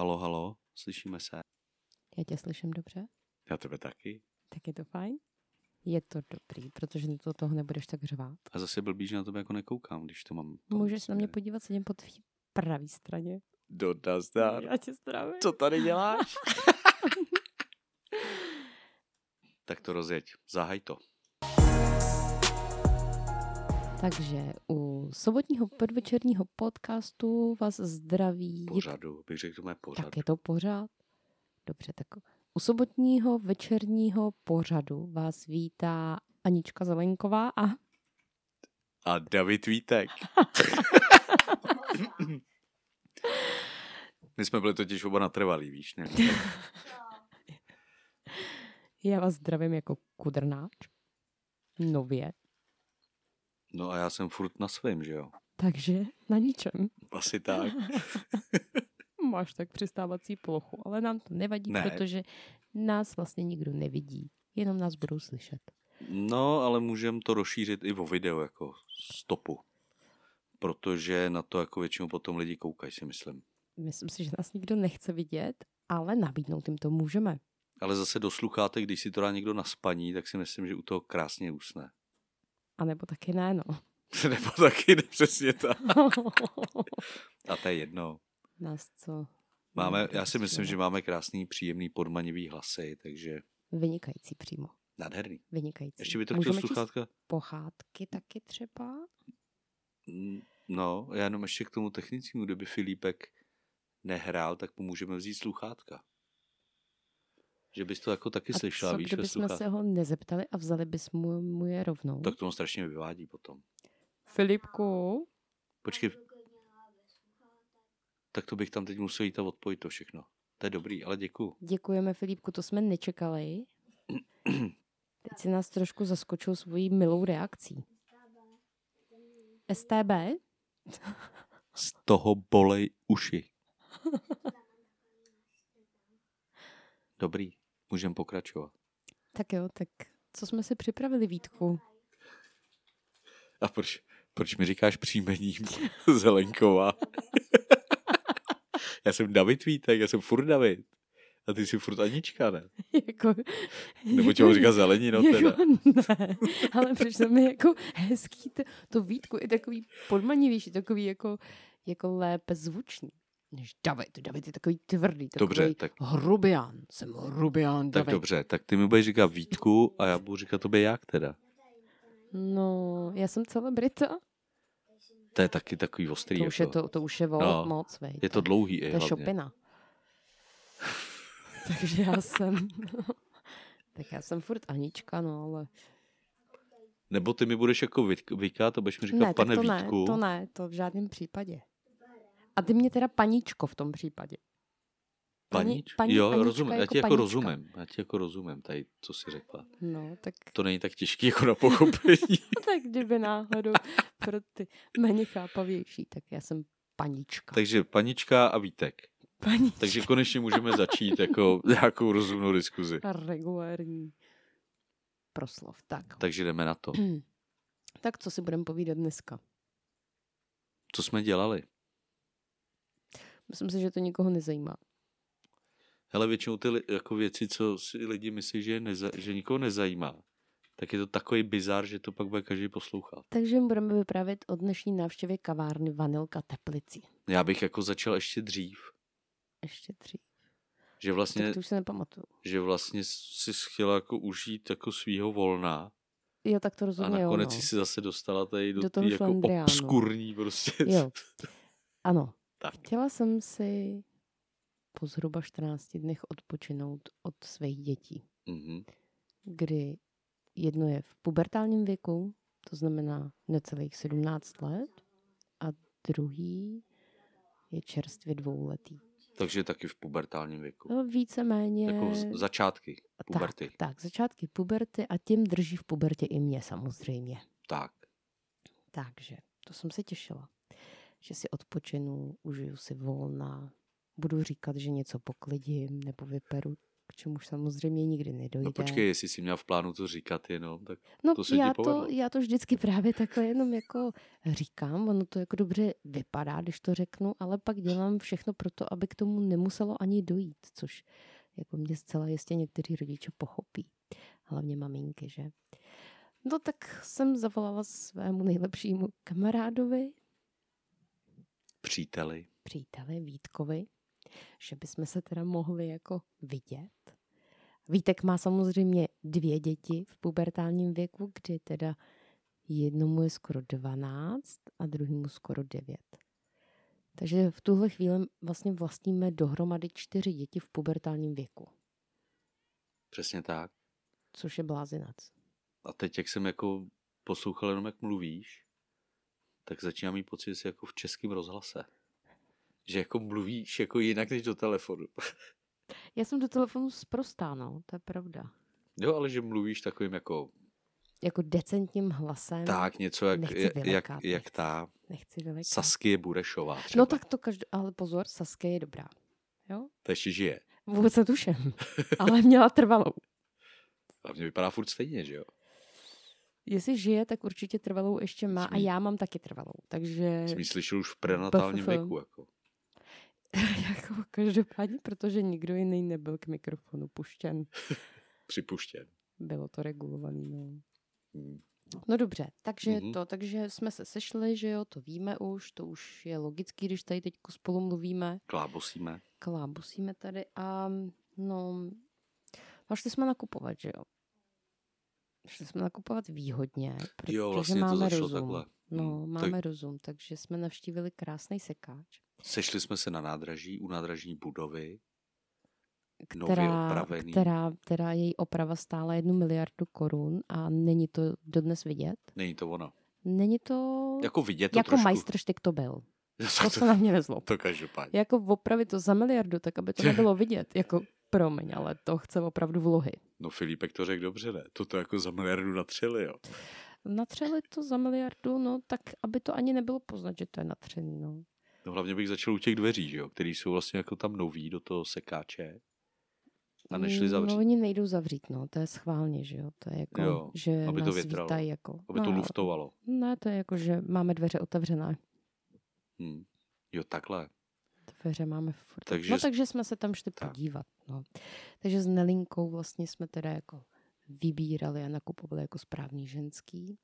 Halo, halo, slyšíme se? Já tě slyším dobře? Já tebe taky. Tak je to fajn? Je to dobrý, protože do toho nebudeš tak řvát. A zase blbý, že na tebe jako nekoukám, když to mám. Můžeš se na mě podívat, sedím po tvý pravý straně. Do nazdar. Já tě zdravím. Co tady děláš? tak to rozjeď. Zahaj to. Takže u sobotního podvečerního podcastu vás zdraví. Pořadu, bych řekl, má pořad. Tak je to pořád? Dobře, tak u sobotního večerního pořadu vás vítá Anička Zelenková a A David Vítek. My jsme byli totiž oba natrvalí, víš, ne? já vás zdravím jako kudrnáč. Nově. No a já jsem furt na svém, že jo? Takže na ničem. Asi tak. Máš tak přistávací plochu, ale nám to nevadí, Ne. protože nás vlastně nikdo nevidí. Jenom nás budou slyšet. No, ale můžeme to rozšířit i o video, jako stopu. Protože na to jako většinou potom lidi koukají, si myslím. Myslím si, že nás nikdo nechce vidět, ale nabídnout jim to můžeme. Ale zase do sluchátek, když si to dá někdo na spaní, tak si myslím, že u toho krásně usne. A nebo taky ne, no. Nebo taky ne, přesně tak. A to je jedno. nás co? Máme, já si myslím, že máme krásný, příjemný, podmanivý hlasy, takže Vynikající přímo. nádherný. Vynikající. Ještě by to chtěl sluchátka? pohádky taky třeba? Mm, No, já jenom ještě k tomu technickému, kdyby Filipek nehrál, tak mu můžeme vzít sluchátka. Že bys to jako taky A slyšela, co, víš, jsme se ho nezeptali a vzali bys mu, mu je rovnou? Tak to on strašně vyvádí potom. Filipku, Počkej. Tak to bych tam teď musel jít a odpojit to všechno. To je dobrý, ale děkuju. děkujeme Filipku, to jsme nečekali. Teď si nás trošku zaskočil svojí milou reakcí. STB? Z toho bolej uši. Dobrý, můžeme pokračovat. Tak jo, tak co jsme si připravili, Vítku? A proč, proč mi říkáš příjmení Zelenková? já jsem David Vítek, já jsem furt David. A ty jsi furt Anička, ne? jako, Nebo ti mám říkat zelenino teda. jako, ne, ale přišlo mi jako hezký, to, to Vítku je takový podmanivější, takový jako, jako lépe zvučný. Než David, David je takový tvrdý, takový Dobře, tak- hrubián, jsem hrubián Tak David. dobře, tak ty mi budeš říkat Vítku a já budu říkat tobě jak teda. No, já jsem celebrita. To je taky takový ostrý. To už je, jako. to, to už je vol, No, moc, vej. Je to dlouhý To je hlavně. šopina. Takže já jsem... tak já jsem furt Anička, no, ale... Nebo ty mi budeš jako vyk- vykat a budeš mi říkat ne, pane tak to Vítku. ne, to ne, to v žádném případě. A ty mě teda paníčko v tom případě. Paní- paní jo, Anička rozumím, já jako ti jako paníčka. rozumím. Já ti jako rozumím tady, co jsi řekla. No, tak, To není tak těžký jako na pochopení. tak kdyby náhodou pro ty méně chápavější, tak já jsem paníčka. Takže panička a Vítek. Paníčka. Takže konečně můžeme začít jako nějakou rozumnou diskuzi. A regulární proslov. Tak. Takže jdeme na to. tak co si budeme povídat dneska? Co jsme dělali? Myslím si, že to nikoho nezajímá. Hele, většinou ty jako věci, co si lidi myslí, že, neza, že nikoho nezajímá, tak je to takový bizar, že to pak bude každý poslouchat. Takže budeme vyprávět o dnešní návštěvě kavárny Vanilka Teplici. Já bych jako začal ještě dřív, Ještě tři. že vlastně, Tak to už se nepamatuju. že vlastně si chtěla jako užít jako svýho volna Jo, tak to a rozhodně jo. nakonec No. si se zase dostala tady do, Do té jako obskurní prostě. Jo. Ano. Tak. Chtěla jsem si po zhruba 14 dnech odpočinout od svých dětí, Mhm. kdy jedno je v pubertálním věku, to znamená necelých 17 let, a druhý je čerstvě dvouletý. Takže taky v pubertálním věku. No, víceméně... Jako začátky puberty. Tak, tak, začátky puberty a tím drží v pubertě i mě samozřejmě. Tak. Takže to jsem se těšila, že si odpočinu, užiju si volna, budu říkat, že něco poklidím nebo vyperu k čemuž samozřejmě nikdy nedojde. No počkej, jestli jsi měl v plánu to říkat jenom, tak No, to se já, to, já to vždycky právě takhle jenom jako říkám, ono to jako dobře vypadá, když to řeknu, ale pak dělám všechno pro to, aby k tomu nemuselo ani dojít, což jako mě zcela jistě někteří rodiče pochopí. Hlavně maminky, že? No tak jsem zavolala svému nejlepšímu kamarádovi, příteli. příteli Vítkovi, že bychom se teda mohli jako vidět. Vítek má samozřejmě dvě děti v pubertálním věku, kdy teda jednomu je skoro 12 a druhému skoro 9. Takže v tuhle chvíli vlastně vlastníme dohromady čtyři děti v pubertálním věku, Přesně tak. což je blázinac. A teď, jak jsem jako poslouchal jenom, jak mluvíš, tak začínám mít pocit, že jsi jako v českém rozhlase. Že jako mluvíš jako jinak než do telefonu. Já jsem do telefonu zprostá, no, to je pravda. Jo, ale že mluvíš takovým jako Jako decentním hlasem. tak něco jak, nechci jak, jak, ta Nechci vylekat. Saskie Burešová třeba. No tak to každý, ale pozor, Saske je dobrá. Jo? Ta ještě žije. Vůbec netuším, ale měla trvalou. A mě vypadá furt stejně, že jo? Jestli žije, tak určitě trvalou ještě má a Smí- já mám taky trvalou. Takže Jsem ji slyšel už v prenatálním BFF. věku. Jako. jako každopádně, protože nikdo jiný nebyl k mikrofonu puštěn. Připuštěn. Bylo to regulovaný. No. Hmm. no dobře, takže Mhm. to, takže jsme se sešli, že jo, to víme už, to už je logický, když tady teď spolu mluvíme. Klábosíme. Klábosíme tady a no, šli jsme nakupovat, že jo. Šli jsme nakupovat výhodně, protože Jo, vlastně to máme zašlo rozum. takhle. No, Hmm, máme rozum, takže jsme navštívili krásný sekáč, Sešli jsme se na nádraží, u nádražní budovy. Která, která, která její oprava stála jednu miliardu korun a není to dodnes vidět. Není to ono. Není to Jako vidět to jako trošku. majstrštyk to byl. To to, se na mě vezlo. to každopádně. Jako opravit to za miliardu, tak aby to nebylo vidět. Jako promiň, ale to chce opravdu vlohy. No Filipek to řekl dobře, ne? Toto jako za miliardu natřeli, jo. Natřeli to za miliardu, no tak aby to ani nebylo poznat, že to je natřený, no. No hlavně bych začal u těch dveří, jo, který jsou vlastně jako tam noví do toho sekáče. A nešli zavřít. No oni nejdou zavřít, no, to je schválně, že jo, to je jako, Jo, že aby to větralo, vítají jako. Aby to no, luftovalo. Ne, to je jako, že máme dveře otevřené. Hm. Jo, takhle. Dveře máme furt. Takže no takže jsme se tam šli tak. podívat, no. Takže s Nelinkou vlastně jsme teda jako vybírali a nakupovali jako správný ženský.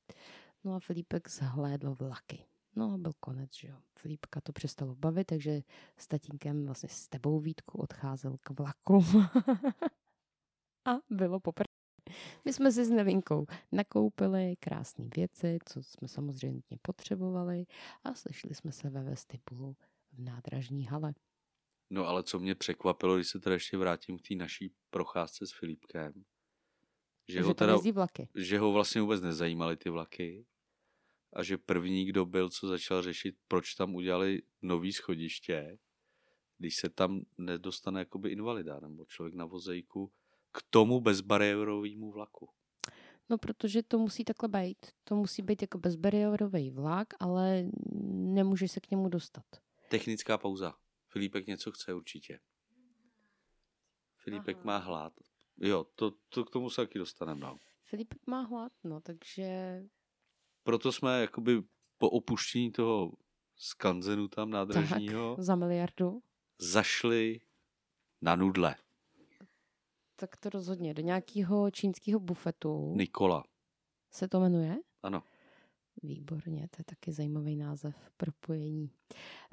No a Filipek zhlédl vlaky. No a byl konec, že jo. Filipka to přestalo bavit, takže s tatínkem vlastně s tebou Vítku odcházel k vlaku. a bylo poprvé. My jsme si s Nelinkou nakoupili krásné věci, co jsme samozřejmě potřebovali a slyšeli jsme se ve vestibulu v nádražní hale. No ale co mě překvapilo, když se teda ještě vrátím k té naší procházce s Filipkem, že, že ho teda, vlaky. že ho vlastně vůbec nezajímaly ty vlaky a že první, kdo byl, co začal řešit, proč tam udělali nový schodiště, když se tam nedostane jakoby invalida nebo člověk na vozejku k tomu bezbariérovému vlaku. No, protože to musí takhle být. To musí být jako bezbariérový vlak, ale nemůžeš se k němu dostat. Technická pauza. Filipek něco chce určitě. Filipek Aha. má hlad. Jo, to, to k tomu se taky dostaneme. No. Filip má hlad, no, takže Proto jsme jakoby po opuštění toho skanzenu tam nádražního za miliardu. zašli na nudle. Tak to rozhodně. Do nějakého čínského bufetu Nikola. se to jmenuje. Ano. Výborně, to je taky zajímavý název propojení.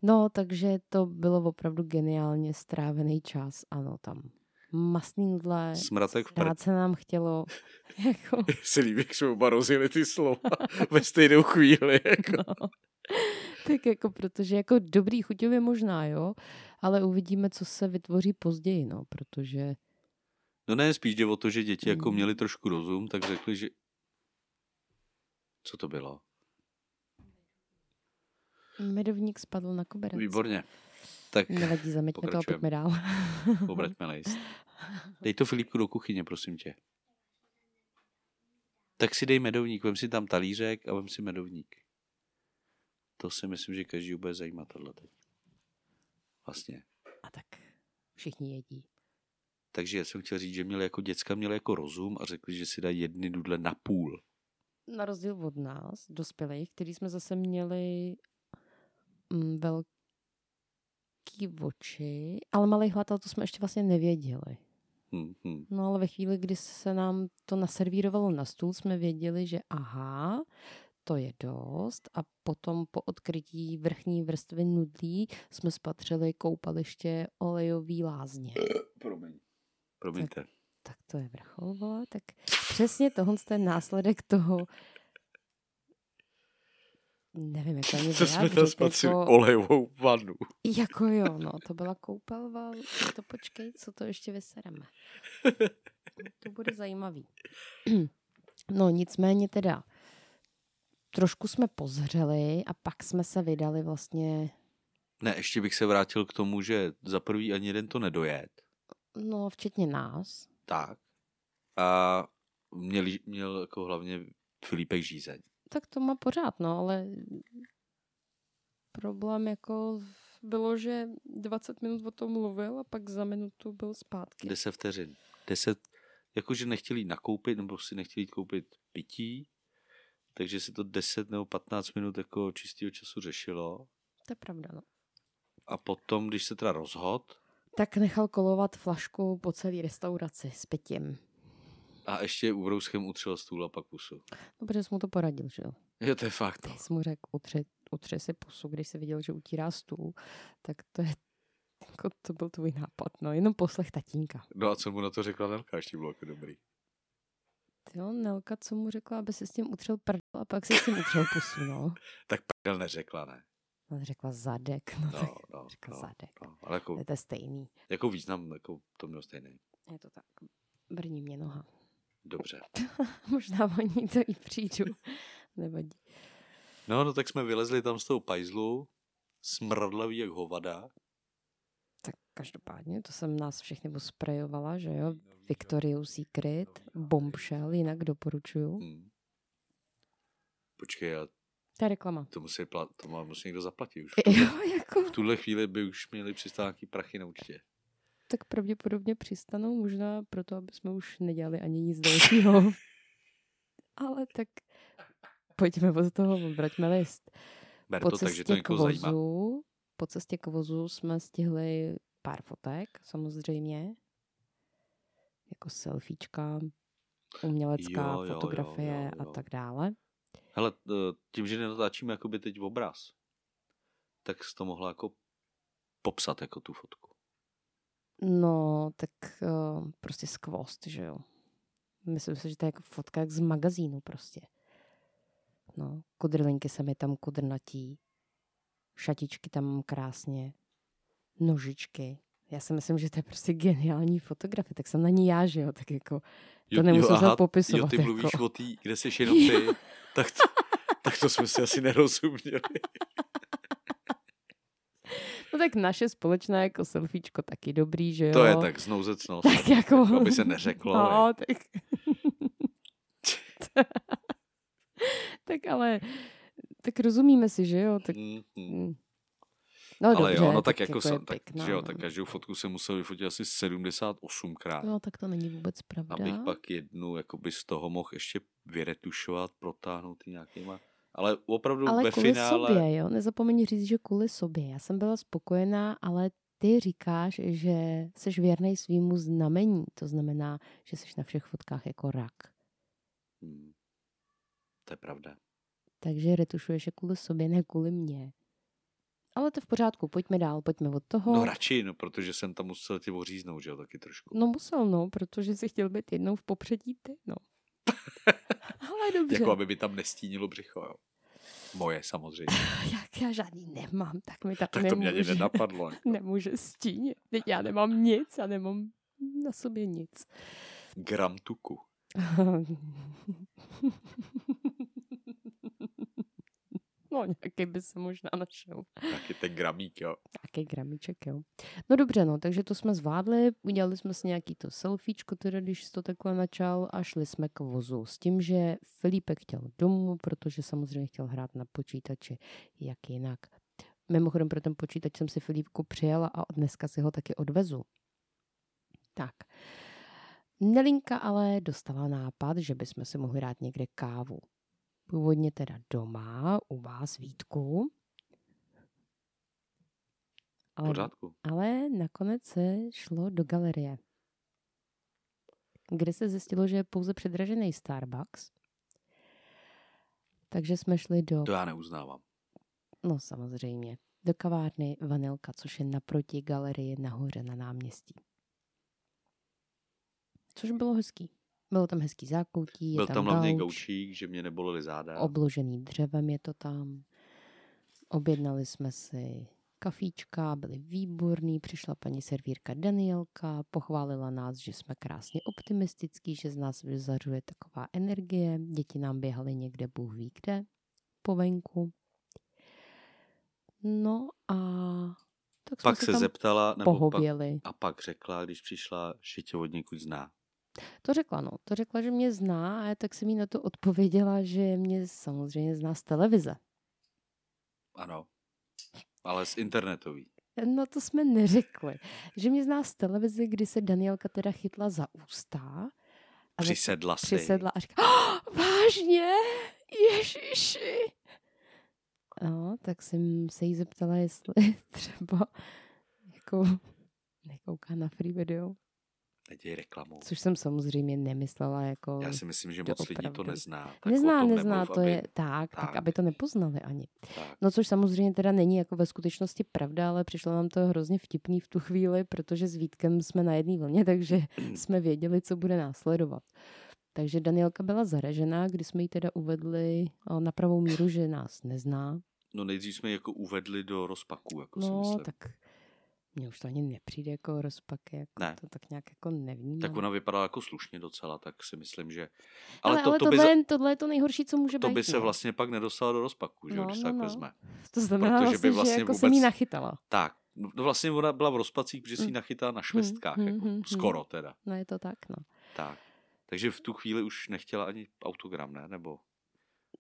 No, takže to bylo opravdu geniálně strávený čas. Ano, tam masný nudle, Smratek v prd. se nám chtělo. Jako, Se líbí, jak jsme oba rozjeli ty slova ve stejnou chvíli. Jako. no. Tak jako, protože jako dobrý chuťově možná, jo, ale uvidíme, co se vytvoří později, no, protože No ne, spíš jde o to, že děti jako Mm. měli trošku rozum, tak řekli, že... Co to bylo? Medovník spadl na koberec. Výborně. Tak Nevadí, zameťme to a pojďme dál. obraťme list. Dej to Filipku do kuchyně, prosím tě. Tak si dej medovník, vem si tam talířek a vem si medovník. To si myslím, že každý bude zajímat tohle teď. Vlastně. A tak všichni jedí. Takže jsem chtěl říct, že měli jako děcka měli jako rozum a řekli, že si dají jedny dudle na půl. Na rozdíl od nás, dospělých, který jsme zase měli velký oči, ale malý hlad, ale to jsme ještě vlastně nevěděli. Hm, hm. No ale ve chvíli, kdy se nám to naservírovalo na stůl, jsme věděli, že aha, to je dost a potom po odkrytí vrchní vrstvy nudlí jsme spatřili koupaliště olejový lázně. Promiň. Promiňte. Tak to je vrchol, vole. Tak přesně tohle je následek toho nevím, jak to ani Co jsme tam spatřili? jako, Olejovou vanu. jako jo, no, to byla koupel, vole. to počkej, co to ještě vysereme. To bude zajímavý. No nicméně teda, trošku jsme pozřeli a pak jsme se vydali vlastně, Ne, ještě bych se vrátil k tomu, že za prvý ani jeden to nedojet. no včetně nás, Tak. A měl, měl jako hlavně Filipek žízeň. Tak to má pořád, no, ale problém jako bylo, že 20 minut o tom mluvil a pak za minutu byl zpátky. 10 vteřin. 10, jakože nechtěli jít nakoupit, nebo si nechtěli jít koupit pití, takže se to 10 nebo 15 minut jako čistého času řešilo. To je pravda, no. A potom, když se teda rozhod, Tak nechal kolovat flašku po celé restauraci s pitím. A ještě ubrouskem utřel stůl a pak pusu. No, protože jsi mu to poradil, že jo. Jo, to je fakt. Ty No. jsi mu řekl, utře, utře si pusu, když jsi viděl, že utírá stůl. Tak to je, jako to byl tvůj nápad, no. Jenom poslech tatínka. no a co mu na to řekla Nelka, ještě bylo jako dobrý. Jo, Nelka, co mu řekla, aby si s tím utřel prdel a pak si s tím utřel pusu, no. Tak prdel neřekla, ne? No, řekla zadek, no, No, tak no, řekla no, zadek. no. Ale jako, To je stejný. jako význam, jako to mělo stejný. Je to tak. Brní mě noha. Dobře. Možná o ní to i přijdu. Nevadí. No, no tak jsme vylezli tam z toho pajzlu, smradlavý jak hovada. Tak každopádně, to jsem nás všechny osprejovala, že jo? Victoria's Secret, Bombshell, jinak doporučuju. Hm. Počkej, a To je reklama. to musí, plat, to má, musí někdo zaplatit už. Jo, jako, V tuhle chvíli by už měli přistát nějaký prachy na účtě. Tak pravděpodobně přistanou, možná proto, aby jsme už nedělali ani nic dalšího. Ale tak pojďme od toho, vraťme list. Ber Po to, takže to cestě k někoho zajímá. vozu, po cestě k vozu jsme stihli pár fotek, samozřejmě. Jako selfiečka, umělecká Jo, jo, jo, fotografie jo, a jo. tak dále. Hele, tím, že nenatáčíme jakoby teď v obraz, tak jsi to mohla jako popsat jako tu fotku. No, tak uh, prostě skvost, že jo. Myslím si, že to je jako fotka jak z magazínu prostě. No, kudrlinky se mi tam kudrnatí, šatičky tam mám krásně, nožičky. Já si myslím, že to je prostě geniální fotografie, tak jsem na ní já, že jo, tak jako to nemusím se Jo, popisovat. ty jako. mluvíš o té, kde jsi jenom ty, tak to, tak to jsme si asi nerozuměli. No tak naše společné jako selfiečko taky dobrý, že jo. To je tak znouzecnost. Tak jako... Aby se neřeklo. ale- No, tak... tak ale... Tak rozumíme si, že jo? Tak... Mm, mm. No Ale dobře, jo, no tak, jako, je jsem, tak, pěkná, že jo, no. tak každou fotku jsem musel vyfotit asi 78krát. No tak to není vůbec pravda. abych pak jednu jakoby z toho mohl ještě vyretušovat, protáhnout nějakýma. Ale opravdu ale ve kvůli finále... sobě, jo? Nezapomeň říct, že kvůli sobě. Já jsem byla spokojená, ale ty říkáš, že jsi věrný svýmu znamení. To znamená, že jsi na všech fotkách jako rak. Hmm. To je pravda. Takže retušuješ je kvůli sobě, ne kvůli mně. Ale to je v pořádku, pojďme dál, pojďme od toho. No radši, no, protože jsem tam musel tě oříznout, že jo, taky trošku. No musel, no, protože jsi chtěl být jednou v popředí ty, no. Ale dobře. Jako aby mi tam nestínilo břicho, jo. Moje samozřejmě. Jak já žádný nemám, tak mi tam Tak to mě ani nenapadlo. jako. nemůže stínit. Teď já nemám nic, já nemám na sobě nic. Gram tuku. no nějaký by se možná našel. Taky ten gramík, jo. Nějaký gramíček, jo. No dobře, no, takže to jsme zvládli, udělali jsme si nějaký to selfiečko, teda když jsi to takhle načal a šli jsme k vozu s tím, že Filipek chtěl domů, protože samozřejmě chtěl hrát na počítači, jak jinak. Mimochodem pro ten počítač jsem si Filipku přijela a dneska si ho taky odvezu. Tak. Nelinka ale dostala nápad, že bychom si mohli dát někde kávu. Původně teda doma, u vás, Vítku. Ale, pořádku. ale nakonec se šlo do galerie, kde se zjistilo, že je pouze předražený Starbucks. Takže jsme šli do To já neuznávám. No samozřejmě. Do kavárny Vanilka, což je naproti galerii nahoře na náměstí. Což bylo hezký. Bylo tam hezký zákoutí, Byl tam, tam hlavně gauč, gaučík, že mě nebolely záda. obložený dřevem je to tam. Objednali jsme si kafíčka, byli výborný, přišla paní servírka Danielka, pochválila nás, že jsme krásně optimistický, že z nás vyzařuje taková energie, děti nám běhaly někde Bůh ví kde, po venku. No a tak jsme Pak se se tam zeptala, nebo pak, pohověli. a pak řekla, když přišla, že tě od někud zná. To řekla, no. To řekla, že mě zná a já tak jsem jí na to odpověděla, že mě samozřejmě zná z televize. Ano. Ale z internetový. No to jsme neřekli. Že mě zná z televize, kdy se Danielka teda chytla za ústa a Přisedla si. přisedla a říká, oh, vážně? Ježiši. No, tak jsem se jí zeptala, jestli třeba jako nekouká na free video. Neděj reklamu. Což jsem samozřejmě nemyslela jako... Já si myslím, že moc lidí to opravdu. nezná. Tak nezná, nezná, nemluv, to aby, je tak, tak, tak. aby to nepoznali ani. Tak. No což samozřejmě teda není jako ve skutečnosti pravda, ale přišlo nám to hrozně vtipný v tu chvíli, protože s Vítkem jsme na jedné vlně, takže jsme věděli, co bude následovat. Takže Danielka byla zaražená, když jsme jí teda uvedli eh, na pravou míru, že nás nezná. No nejdřív jsme ji jako uvedli do rozpaku, jako si No, myslím. tak mně už to ani nepřijde jako rozpak, jako Ne. to tak nějak jako nevnímám. Tak ona vypadala jako slušně docela, tak si myslím, že... ale, Ale, to, ale to, tohle, by, tohle je to nejhorší, co může to být. by se no. vlastně pak nedostala do rozpaku, že jo, No, když se no, tak no. vezme. To znamená protože by vlastně, vlastně že jako jsem jí vůbec- nachytala. Tak, no vlastně ona byla v rozpacích, protože si ji Mm. nachytala na švestkách, mm, jako, mm, skoro teda. No je to tak, no. Tak. Takže v tu chvíli už nechtěla ani autogram, ne? Nebo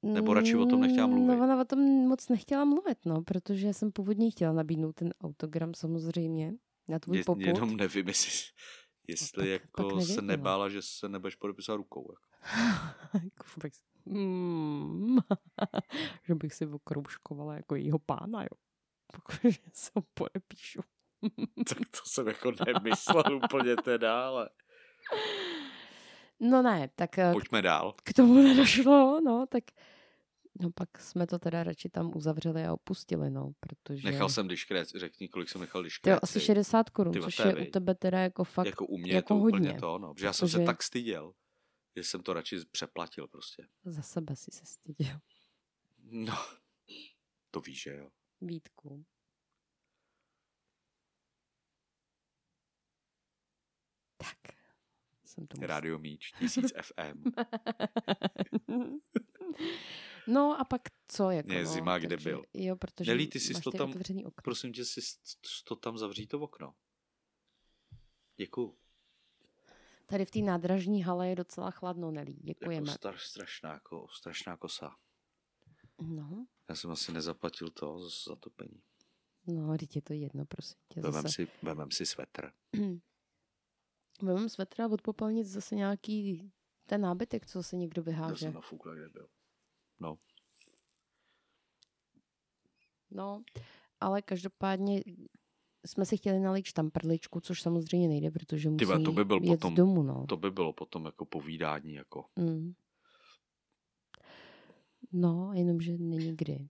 Nebo radši o tom nechtěla mluvit? No, ona o tom moc nechtěla mluvit, no, protože jsem původně chtěla nabídnout ten autogram samozřejmě na tvůj je, poput. jenom nevím, jestli, jestli No, tak- jako se nevěděla. nebála, že se nebudeš podepisovat rukou. Jako. Bych si- Hmm, že bych si okrouškovala jako jejího pána, jo. Protože se ho podepíšu. tak to jsem jako nemyslel úplně teda, ale No ne, tak eh, pojďme dál. k tomu nedošlo, no, tak no pak jsme to teda radši tam uzavřeli a opustili, no, protože... Nechal jsem diškrét, řekni, kolik jsem nechal to je diškrét. asi 60 korun, což to je u tebe teda jako fakt Jako u mě jako to úplně hodně, to, no. Protože já jsem se tak styděl, že jsem to radši přeplatil prostě. za sebe si se styděl. No, to víš, že jo. Vítku. Tak. Jsem to musela. Radio Míč, 1000 FM. No a pak co? Jako, Ne, no, zima, kde takže- byl. Jo, protože Nelí, ty máš to tam- okno. Prosím tě, si to tam zavří to okno. Děkuju. Tady v té nádražní hale je docela chladno, Nelí. Jako Děkujeme. star, strašná, jako, strašná kosa. No, Já jsem asi nezaplatil to z zatopení. no, teď je to jedno, prosím tě. Vemem Zase. si, vemem si svetr. Vemem svetr a od popelnic zase nějaký ten nábytek, co se někdo Já vyháže. jsem nafoukla, kde byl. No, No, ale každopádně jsme si chtěli nalít štamprličku, což samozřejmě nejde, protože musí vole, to by byl jet potom- z domu, no. to by bylo potom jako povídání, jako Mm. No, jenomže není kdy.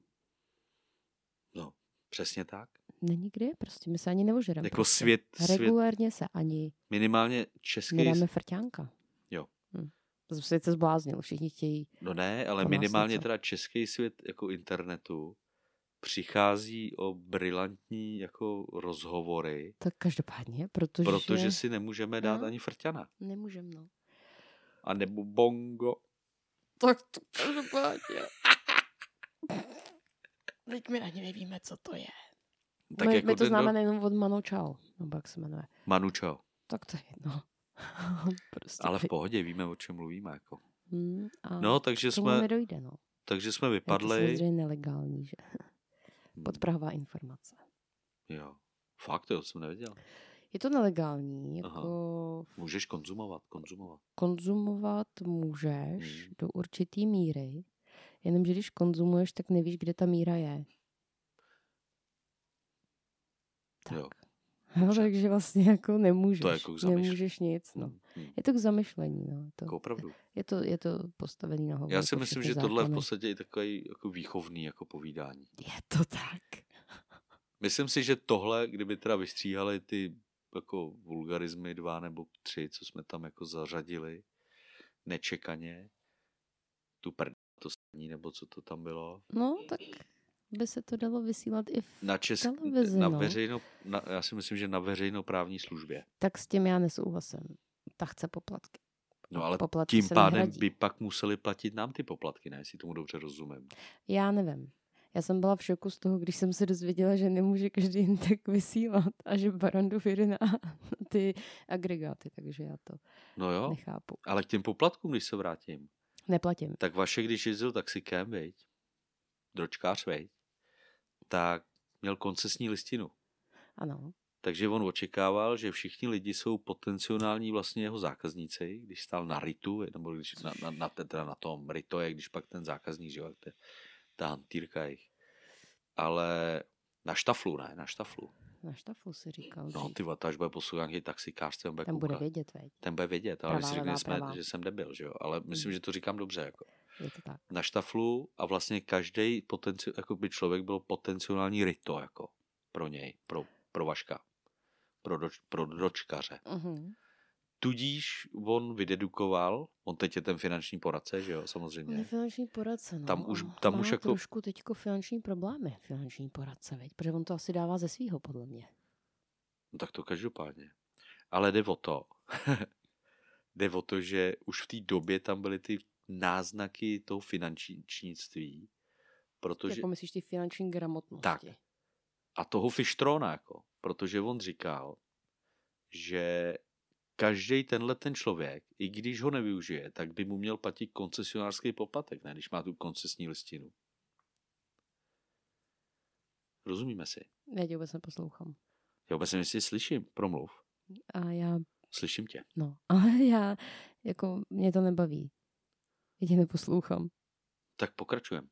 přesně tak. Není kdy, prostě my se ani neožereme. Jako prostě. svět, svět, Regulérně se ani minimálně český, nedáme frťánka. Jo. Hm. To jsem svět se zbláznil, všichni chtějí. no ne, ale minimálně něco. teda český svět jako internetu přichází o brilantní jako rozhovory, Tak každopádně, protože, protože si nemůžeme dát No. ani frťana. nemůžem, no. A nebo bongo. Tak to každopádně. Teď my ani nevíme, co to je. Tak my, jako my to ten- známe nejenom od Manu Čau, nebo jak se jmenuje. Manu čau. Tak to je jedno. prostě Ale v pohodě víme, o čem mluvíme. Jako. Hm, a No, takže jsme, nedojde, no. takže jsme Je to vypadli. samozřejmě nelegální, že? Podprahová informace. Jo. Fakt, to jsem nevěděl. Je to nelegální, Aha. jako jako Můžeš konzumovat, konzumovat. konzumovat můžeš Hmm. do určitý míry, jenomže když konzumuješ, tak nevíš, kde ta míra je. Tak. Jo. No, takže vlastně jako nemůžeš. jako k zamyšlení. nemůžeš nic. No. Hmm, hmm. Je to k zamyšlení. No. To, Jako opravdu. je, to, je to postavený na hlavu. Já si jako myslím, že tohle je v podstatě i takový jako výchovný jako povídání. Je to tak. Myslím si, že tohle, kdyby teda vystříhali ty jako vulgarizmy dva nebo tři, co jsme tam jako zařadili, nečekaně, tu prd, to sní, nebo co to tam bylo, No, tak by se to dalo vysílat i v... na česk, televizi, na no. veřejno, na, já si myslím, že na veřejnoprávní službě. Tak s tím já nesouhlasím. Ta chce poplatky. No ale poplatky tím se pádem nehradí. by pak museli platit nám ty poplatky, ne, jestli tomu dobře rozumím. Já nevím. Já jsem byla v šoku z toho, když jsem se dozvěděla, že nemůže každý jen tak vysílat a že Barandov jede na ty agregáty, takže já to No jo, nechápu. ale k těm poplatkům, když se vrátím, Neplatím. tak vaše, když jezdil taxikem, viď, dročkář, viď, tak měl koncesní listinu. Ano. Takže on očekával, že všichni lidi jsou potenciální vlastně jeho zákazníci, když stál na ritu, nebo když na, na, na, teda na tom rito je, když pak ten zákazník, že to je ta hantýrka jich. Ale na štaflu, ne, na štaflu. Na štaflu si říkal. No ty až bude poslouchat nějaký taxikář, ten bude Ten bude vědět, veď. Ten bude vědět, ale Pravá, si řekne, jsme, že jsem debil, že jo. Ale myslím, Hmm. že to říkám dobře. Jako. Je to tak. Na štaflu a vlastně každý potenci- jako by člověk byl potenciální rito jako pro něj, pro, pro Vaška, pro, doč, pro dočkaře. Uh-huh. Tudíž on vydedukoval, on teď je ten finanční poradce, že jo, On samozřejmě. finanční poradce, no. Tam už- tam už jako- trošku teďko finanční problémy, finanční poradce, veď, protože on to asi dává ze svýho, podle mě. No tak to každopádně. Ale jde o to, jde o to, že už v té době tam byly ty náznaky toho finančnictví, protože, Jako myslíš ty finanční gramotnosti. Tak. a toho Fištrona, jako, protože on říkal, že každý tenhle ten člověk, i když ho nevyužije, tak by mu měl platit koncesionářský poplatek, ne, když má tu koncesní listinu. Rozumíme si? Já tě vůbec neposlouchám. Já vůbec nevím, jestli slyším. Promluv. A já, Slyším tě. no, ale já, jako, mě to nebaví. Já tě neposlouchám. Tak pokračujeme.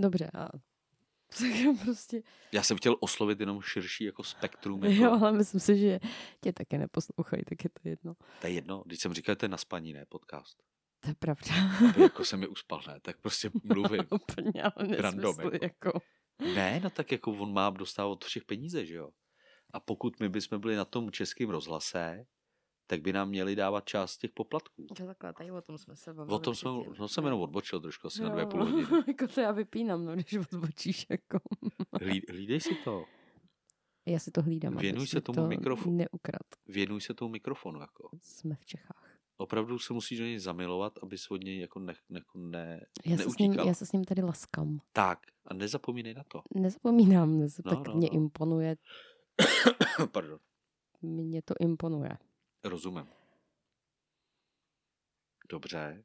Dobře, a tak prostě, Já jsem chtěl oslovit jenom širší jako spektrum. jo, Jako, ale myslím si, že tě taky neposlouchají, tak je to jedno. to je jedno. Když jsem říkal, že to je na spaní, ne podcast. To je pravda. Aby jako se mi uspal, ne, tak prostě mluvím. Úplně, ale Random, nesmysl, jako. jako. Ne, no tak jako on má dostávat od všech peníze, že jo. A pokud my bychom byli na tom českém rozhlase, tak by nám měli dávat část těch poplatků. To takhle, tady o tom jsme se bavili. O tom jsme, no jsem jenom odbočil trošku asi na Jo, dvě půl hodiny. jako to já vypínám, no, když odbočíš, jako. Hlí, hlídej si to. Já si to hlídám. Věnuj se tomu to mikrofonu. Neukrad. Věnuj se tomu mikrofonu, jako. Jsme v Čechách. Opravdu se musíš do něj zamilovat, aby se od něj jako ne, ne, ne, Já se, s ním, já se s ním tady laskám. Tak, a nezapomínej na to. Nezapomínám, nez, No, tak no, mě no. imponuje, Pardon. mě to imponuje. Rozumím. Dobře.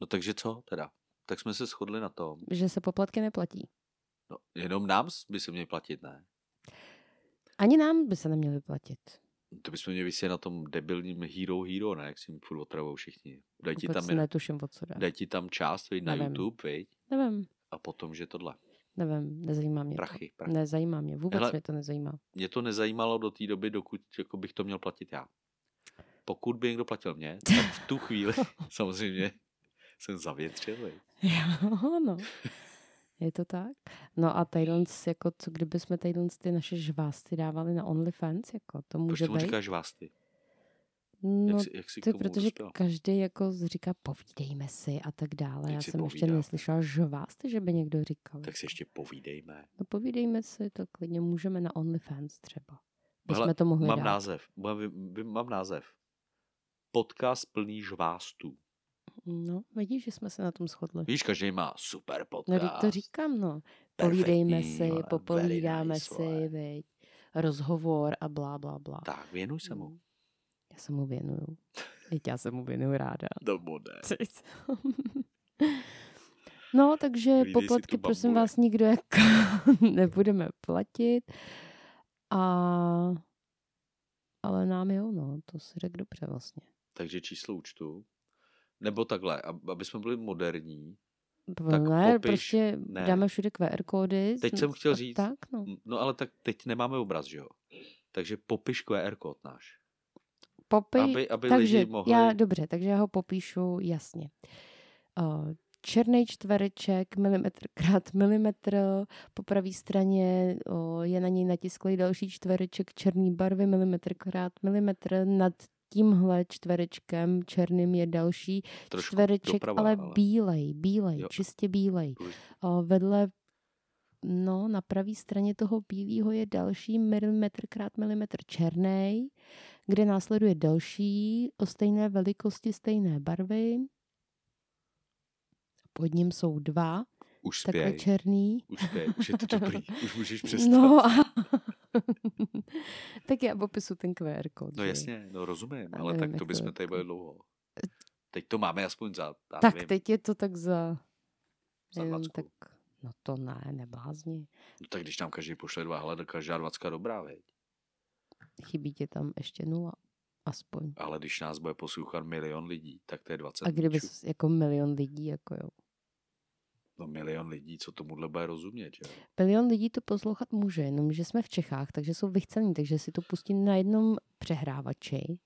No takže co teda? Tak jsme se shodli na tom. Že se poplatky neplatí. No, jenom nám by se měli platit, ne? Ani nám by se neměly platit. To bychom měli vysět na tom debilním Hero Hero, ne? Jak si jim furt otravou všichni. Daj ti, tam, netuším, co jde. daj ti tam část, viď, na Nevím. YouTube, viď? Nevím, A potom, že tohle. Nevím, nezajímá mě Prachy, to. prachy. Nezajímá mě, vůbec Hele, mě to nezajímá. Mě to nezajímalo do té doby, dokud jako bych to měl platit já. Pokud by někdo platil mě, tak v tu chvíli samozřejmě jsem zavětřil. Jo, no. Je to tak? No a tadyhle, jako co kdyby jsme ty naše žvásty dávali na OnlyFans, jako to Proč může tomu být? říkáš vásty? No, Jak si, jak si to je protože dospěl? každý jako říká povídejme si a tak dále. Teď Já jsem ještě povídám. neslyšela žvásty, že by někdo říkal. Tak si jako. ještě povídejme. No povídejme si, to klidně můžeme na OnlyFans třeba. Hele, Bychom to mohli Mám dát. název. Mám, mám název. Podcast plný žvástů. No, vidíš, že jsme se na tom shodli. Víš, každý má super No, podcast. teď to říkám, no. Perfektní, Povídejme si, popovídáme nice, si, viď. Rozhovor a blá, blá, blá. Tak, věnuj se mu. Já se mu věnuju. Teď já se mu věnuju ráda. Nebo ne. No, takže Hlídej si poplatky, prosím vás, nikdo jako nebudeme platit. A ale nám jo, no, to si řekl dobře vlastně. Takže číslo účtu. Nebo takhle, ab- aby jsme byli moderní. Tak Tak ne, popiš- prostě ne. dáme všude QR kódy. Teď jsem chtěl říct- Tak, no. No ale tak teď nemáme obraz, že jo? Takže popiš QR kód náš. Popy, Aby, aby takže lidi mohli... já, dobře, takže já ho popíšu jasně. Uh, černý čtvereček, milimetr krát milimetr, po pravé straně uh, je na něj natisklý další čtvereček černý barvy, milimetr krát milimetr, nad tímhle čtverečkem černým je další trošku čtvereček, doprava, ale bílej, bílej, Jo. čistě bílej. Důležitý. A vedle, no, na pravé straně toho bílého je další milimetr krát milimetr černý, kde následuje další o stejné velikosti, stejné barvy. Pod ním jsou dva, Už takhle spěj, černý. už spěj, už je to dobrý, už můžeš přestat. No a tak já popisu ten QR kód. No jasně, no rozumím, Já ale nevím, tak to bychom tady byli dlouho. Teď to máme aspoň za, Tak nevím, teď je to tak za... za dvacku. tak, no to ne, neblázni. No, tak když nám každý pošle dva, hele, každá dvacka dobrá, veď. Chybí ti tam ještě nula. Aspoň. Ale když nás bude poslouchat milion lidí, tak to je 20 A kdyby s- jako milion lidí, jako jo. No milion lidí, co tomuhle bude rozumět, že? Milion lidí to poslouchat může, jenomže jsme v Čechách, takže jsou vychcení, takže si to pustí na jednom přehrávači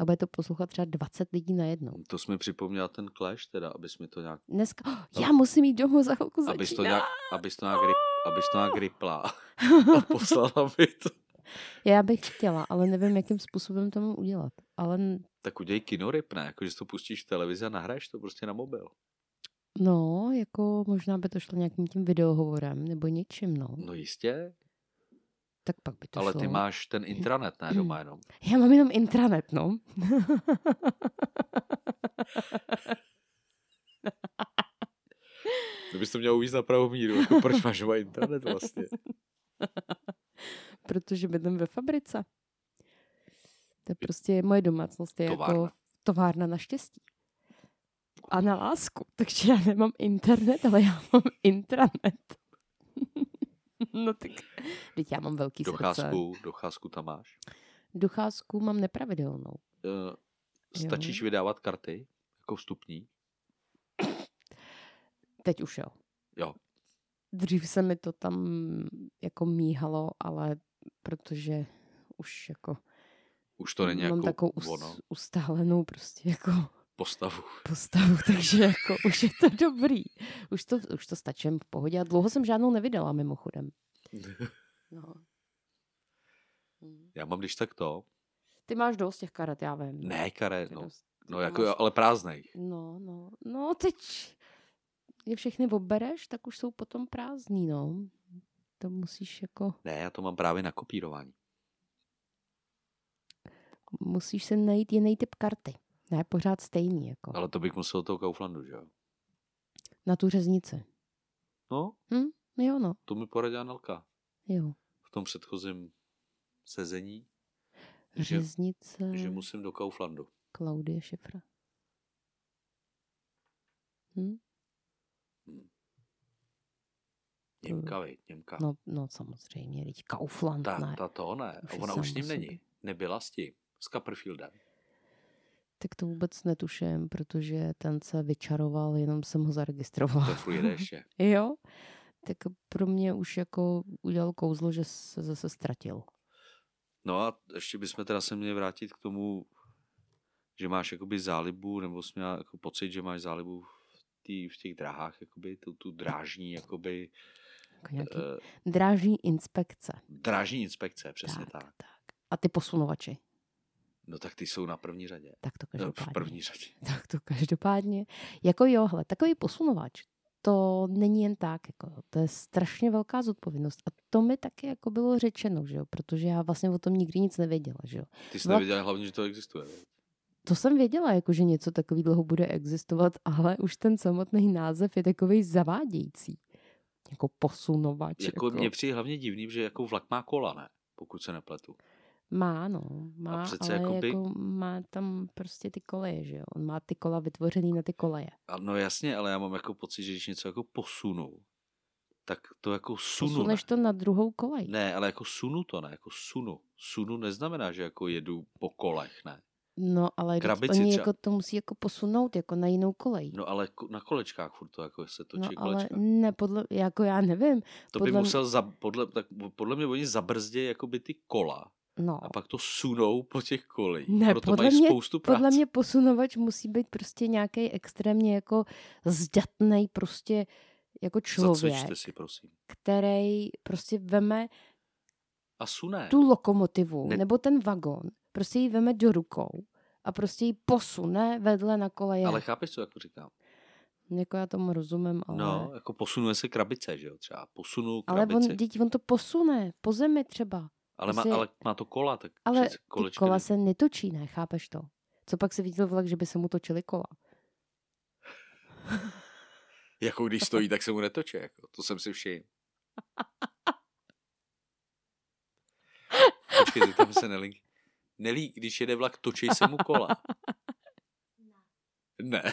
a bude to poslouchat třeba 20 lidí na jednou. To jsme připomněl ten clash teda, abys mi to nějak, Dneska, oh, já musím jít domů za chvilku abys to začíná. nějak, abys to nějak, rip, abys to nějak ripla a poslala mi to. Já bych chtěla, ale nevím, jakým způsobem to mám udělat. Ale Tak udělej kinorip, ne? Jako, že si to pustíš v televizi a nahraješ to prostě na mobil. no, jako možná by to šlo nějakým tím videohovorem nebo něčím, no. No jistě, Tak pak by to ale šlo. ty máš ten intranet, ne doma jenom. Já mám jenom intranet, no. Ty bys to měl uvíct na pravou míru. Jako, proč máš doma intranet vlastně? Protože bydlím ve fabrice. To je prostě moje domácnost je Továrna. jako továrna na štěstí. A na lásku. Takže já nemám internet, ale já mám intranet. no tak, teď já mám velký srdce. Docházku, docházku tam máš. Docházku mám nepravidelnou. Uh, stačíš vydávat karty jako vstupní? Teď už jo. Jo. Dřív se mi to tam jako míhalo, ale protože už jako Už to není mám jako takovou us, ono, ustálenou prostě jako postavu. postavu, takže jako už je to dobrý. Už to, už to stačím v pohodě a dlouho jsem žádnou nevydala mimochodem. No. Já mám když tak to. Ty máš dost těch karet, já vím. Ne, karet, no. dost. No jako, máš- ale prázdnej. No, no, no teď je všechny obereš, tak už jsou potom prázdný, no. To musíš jako, Ne, já to mám právě na kopírování. musíš se najít jiný typ karty. Ne, pořád stejný, jako. Ale to bych musel do toho Kauflandu, že jo? Na tu řeznici. No, Jo, no, to mi poradila Nelka. jo. V tom předchozím sezení, že, Řeznice, že musím do Kauflandu. Klaudie Šifra. Hm? Němka, vej, Němka. No, no samozřejmě, teď Kaufland, ta, ne. ta to ne. Už ona už s ním není. Nebyla s tím. S Copperfieldem. Tak to vůbec netuším, protože ten se vyčaroval, jenom jsem ho zaregistrovala. To furt jede ještě. Jo? Tak pro mě už jako udělal kouzlo, že se zase ztratil. No a ještě bychom teda se měli vrátit k tomu, že máš jakoby zálibu, nebo jsi měl jako pocit, že máš zálibu v, tý, v těch dráhách, jakoby tu, tu drážní, jakoby Jako nějaký uh, drážní inspekce. drážní inspekce, přesně tak. tak. tak. A ty posunovači. No tak ty jsou na první řadě. Tak to No, v každopádně. první řadě. Tak to každopádně. Jako jo, hele, takový posunovač, to není jen tak, jako, to je strašně velká zodpovědnost. A to mi taky jako bylo řečeno, že jo, protože já vlastně o tom nikdy nic nevěděla, že jo. Ty jsi Vlak- nevěděla hlavně, že to existuje. viď? To jsem věděla, jako, že něco takového bude existovat, ale už ten samotný název je takový zavádějící. Jako posunovač. Jako, jako mě přijde hlavně divný, že jako vlak má kola, ne? Pokud se nepletu. Má, no, má, přece ale jakoby- jako má tam prostě ty koleje, že jo. On má ty kola vytvořený na ty koleje. A no jasně, ale já mám jako pocit, že když něco jako posunu, tak to jako sunu. Posuneš ne. to na druhou kolej. ne, ale jako sunu to ne, jako sunu. Sunu neznamená, že jako jedu po kolech, ne. No, ale Krabici oni třeba. jako to musí jako posunout jako na jinou kolej. No ale na kolečkách furt to jako se točí no, ale kolečka. ne, podle, jako já nevím. To by podle mě- musel, za, podle, tak podle mě oni zabrzdí jakoby ty kola No, a pak to sunou po těch kolejích. Ne, Proto podle mají mě- spoustu práce. podle mě posunovač musí být prostě nějaký extrémně jako zdatný prostě jako člověk, Zacvičte si, prosím. který prostě veme A sune. tu lokomotivu Ne- nebo ten vagon, prostě ji veme do rukou a prostě ji posune vedle na koleje. Ale chápeš, co jako říkám? Jako já tomu rozumím, ale... No, jako posunuje se krabice, že jo, třeba. Posunu ale krabici. on, teď on to posune po zemi třeba. Ale, má, prostě- ale má to kola, tak Ale kolečka kola ne- se netočí, ne? Chápeš to? Co pak se viděl vlak, že by se mu točily kola? Jako když stojí, tak se mu netočí, jako. To jsem si všiml. Počkej, zeptám se Nelly. Nelly, když jede vlak, točí se mu kola. Ne.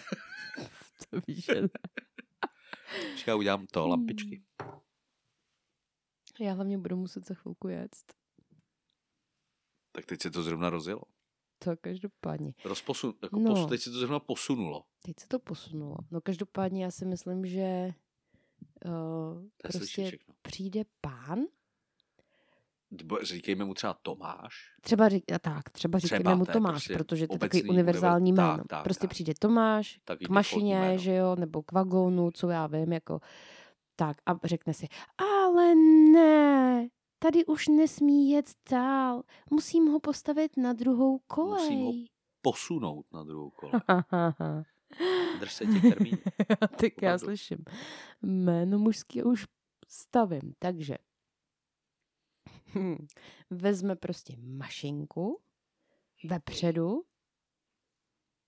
To víš, že ne. Počkej, já udělám to, lampičky. Já hlavně budu muset za chvilku jet. Tak teď se to zrovna rozjelo. To každopádně. Rozposun, jako No. posu, teď se to zrovna posunulo. Teď se to posunulo. No každopádně já si myslím, že uh, prostě přijde pán, Říkejme mu třeba Tomáš. třeba řík, tak, třeba říkáme Třeba, mu Tomáš, prostě protože to je takový univerzální univer- jméno. tak, tak, prostě tak. přijde Tomáš Takový k mašině, že jo, nebo k vagónu, co já vím, jako tak a řekne si, ale ne, tady už nesmí jet dál, musím ho postavit na druhou Musím ho kolej. Posunout na druhou kole. Drž se těch tak já slyším. Jméno mužské už stavím, takže hm, vezme prostě mašinku vepředu,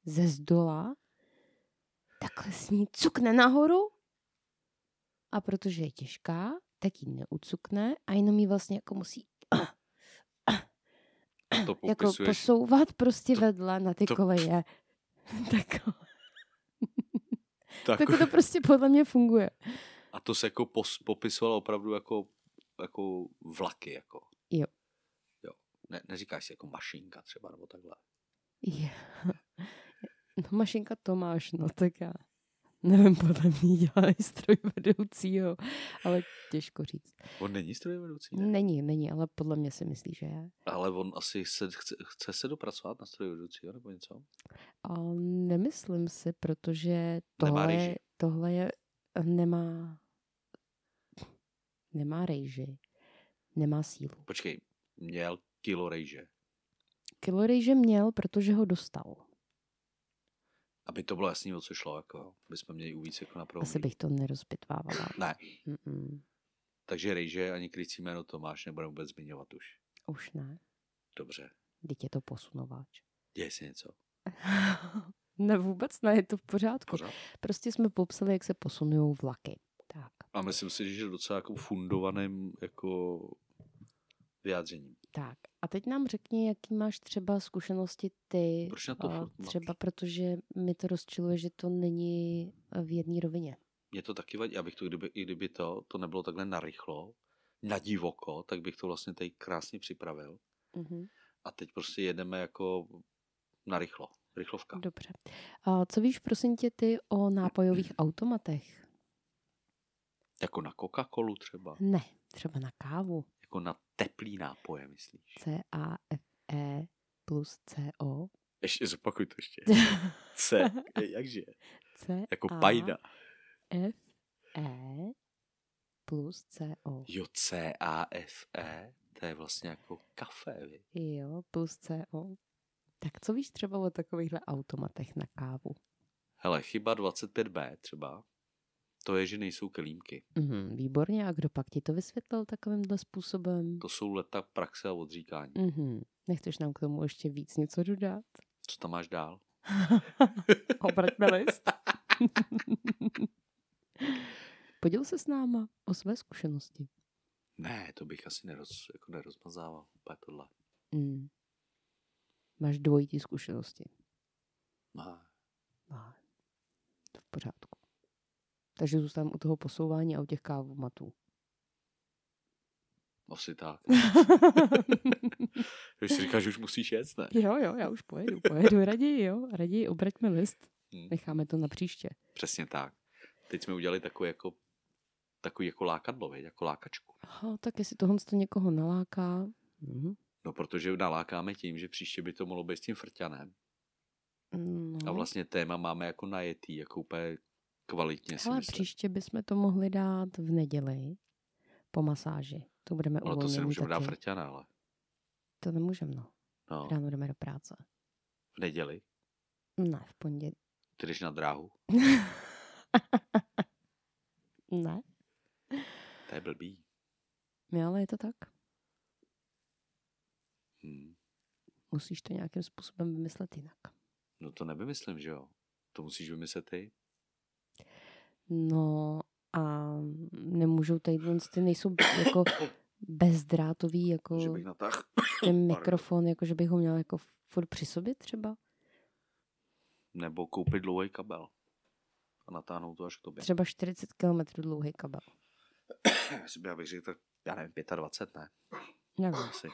ze zdola, takhle s ní cukne nahoru a protože je těžká, tak ji neucukne a jenom ji vlastně jako musí To jako posouvat prostě vedle na ty to- koleje. tak, tak, tak to prostě podle mě funguje. A to se jako pos, popisovalo opravdu jako, jako vlaky. Jako. Jo. jo. Ne, neříkáš si jako mašinka třeba, nebo takhle. Je. No mašinka Tomáš, no tak já nevím, podle mě dělá i strojvedoucího, ale těžko říct. On není strojvedoucí, ne? Není, není, ale podle mě si myslí, že je. Ale on asi se, chce, chce se dopracovat na strojvedoucího, nebo něco? A nemyslím si, protože tohle, tohle je, nemá, nemá rejži, nemá sílu. Počkej, měl kilo rejže. Kilo rejže měl, protože ho dostal. Aby to bylo jasný, o co šlo, jako, aby jsme měli víc jako na první. Asi bych to nerozpitvávala. Ne, Mm-mm. takže rejže ani krycí jméno Tomáš nebudeme vůbec zmiňovat už. Už ne. Dobře, je to posunováč. děje se něco. ne, vůbec ne, je to v pořádku. Pořád. Prostě jsme popsali, jak se posunují vlaky. Tak, A myslím si, že je docela jako fundovaným jako vyjádřením. tak. A teď nám řekni, jaký máš třeba zkušenosti ty. Proč na to a furt máš? třeba protože mi to rozčiluje, že to není v jedné rovině. Mě to taky vadí, abych to, kdyby, i kdyby to, to nebylo takhle narychlo, na divoko, tak bych to vlastně tady krásně připravil. Mhm. A teď prostě jedeme jako narychlo. Rychlovka. Dobře. A co víš, prosím tě, ty o nápojových automatech? Jako na Coca-Colu třeba. Ne, třeba na kávu. Jako na teplý nápoje, myslíš? C-A-F-E plus C-O. Ještě zopakuj to ještě. C, jakže? C Jako pajda. F E plus C O. Jo, C, A, F, E. To je vlastně jako kafe, vy. Jo, plus C O. Tak co víš třeba o takovýchhle automatech na kávu? Hele, chyba 25B třeba. To je, že nejsou kelímky. Mhm, výborně, a kdo pak ti to vysvětlil takovýmhle způsobem? To jsou leta praxe a odříkání. Mhm. Nechceš nám k tomu ještě víc něco dodat? Co tam máš dál? Obraťme list. Poděl se s náma o své zkušenosti. Ne, to bych asi neroz, jako nerozmazával. Úplně tohle. Mm. Máš dvojitý zkušenosti. No, No, to v pořádku. Takže zůstávám u toho posouvání a u těch kávomatů. Asi tak. Když si říkáš, že už musíš jet, ne? jo, jo, já už pojedu, pojedu raději, jo. Raději obraťme list. Hm. Necháme to na příště. Přesně tak. Teď jsme udělali takový jako, takový jako lákadlo, viď? jako lákačku. Aha, tak jestli tohle to někoho naláká. Mhm. No, protože nalákáme tím, že příště by to mohlo být s tím frťanem. No. A vlastně téma máme jako najetý, jako úplně kvalitně Ale příště bychom to mohli dát v neděli po masáži. To budeme Ale to si nemůžeme dát taky. frťana, ale. To nemůžeme, no. No, Ráno jdeme do práce. v neděli. Ne, v pondělí. Ty jdeš na dráhu. ne, To je blbý. jo, ale je to tak. Hm. Musíš to nějakým způsobem vymyslet jinak. No to nevymyslím, že jo. To musíš vymyslet ty. No a nemůžou tady ty nejsou jako bezdrátový, jako Že bych ten mikrofon, jako že bych ho měl jako furt při sobě třeba. Nebo koupit dlouhý kabel. A natáhnout to až k tobě. Třeba 40 km dlouhý kabel. Asi bych řekl, tak já nevím, 25, ne? Nevím. Asi.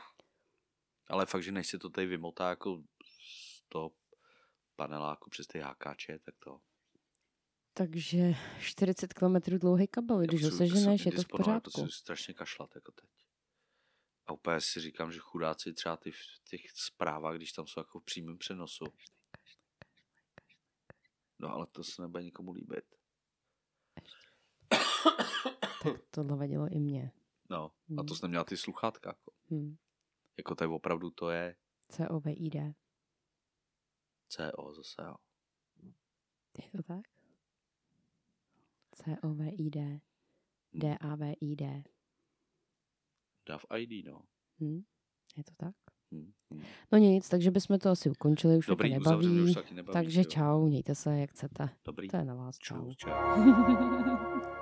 Ale fakt, že než se to tady vymotá jako z toho paneláku přes ty hákáče, tak to... Takže 40 km dlouhý kabel, když ho seženeš, jsem je to v pořádku. potřebuji strašně kašlat jako teď. A úplně si říkám, že chudáci třeba ty v těch zprávách, když tam jsou jako v přímém přenosu. No ale to se nebude nikomu líbit. Tak tohle vadilo i mě. No, a to Hmm. jsem neměla ty sluchátka. Jako, Hm. jako tady opravdu to je COVID. CO zase, jo. Je to tak? COVID. DAVID. DAV ID, no. Hm? Je to tak? Hm, hm. No nic, takže bychom to asi ukončili, už Dobrý, to nebaví. už taky nebaví. takže jo. čau, mějte se, jak chcete. Dobrý. To je na vás, čau. Čau, čau.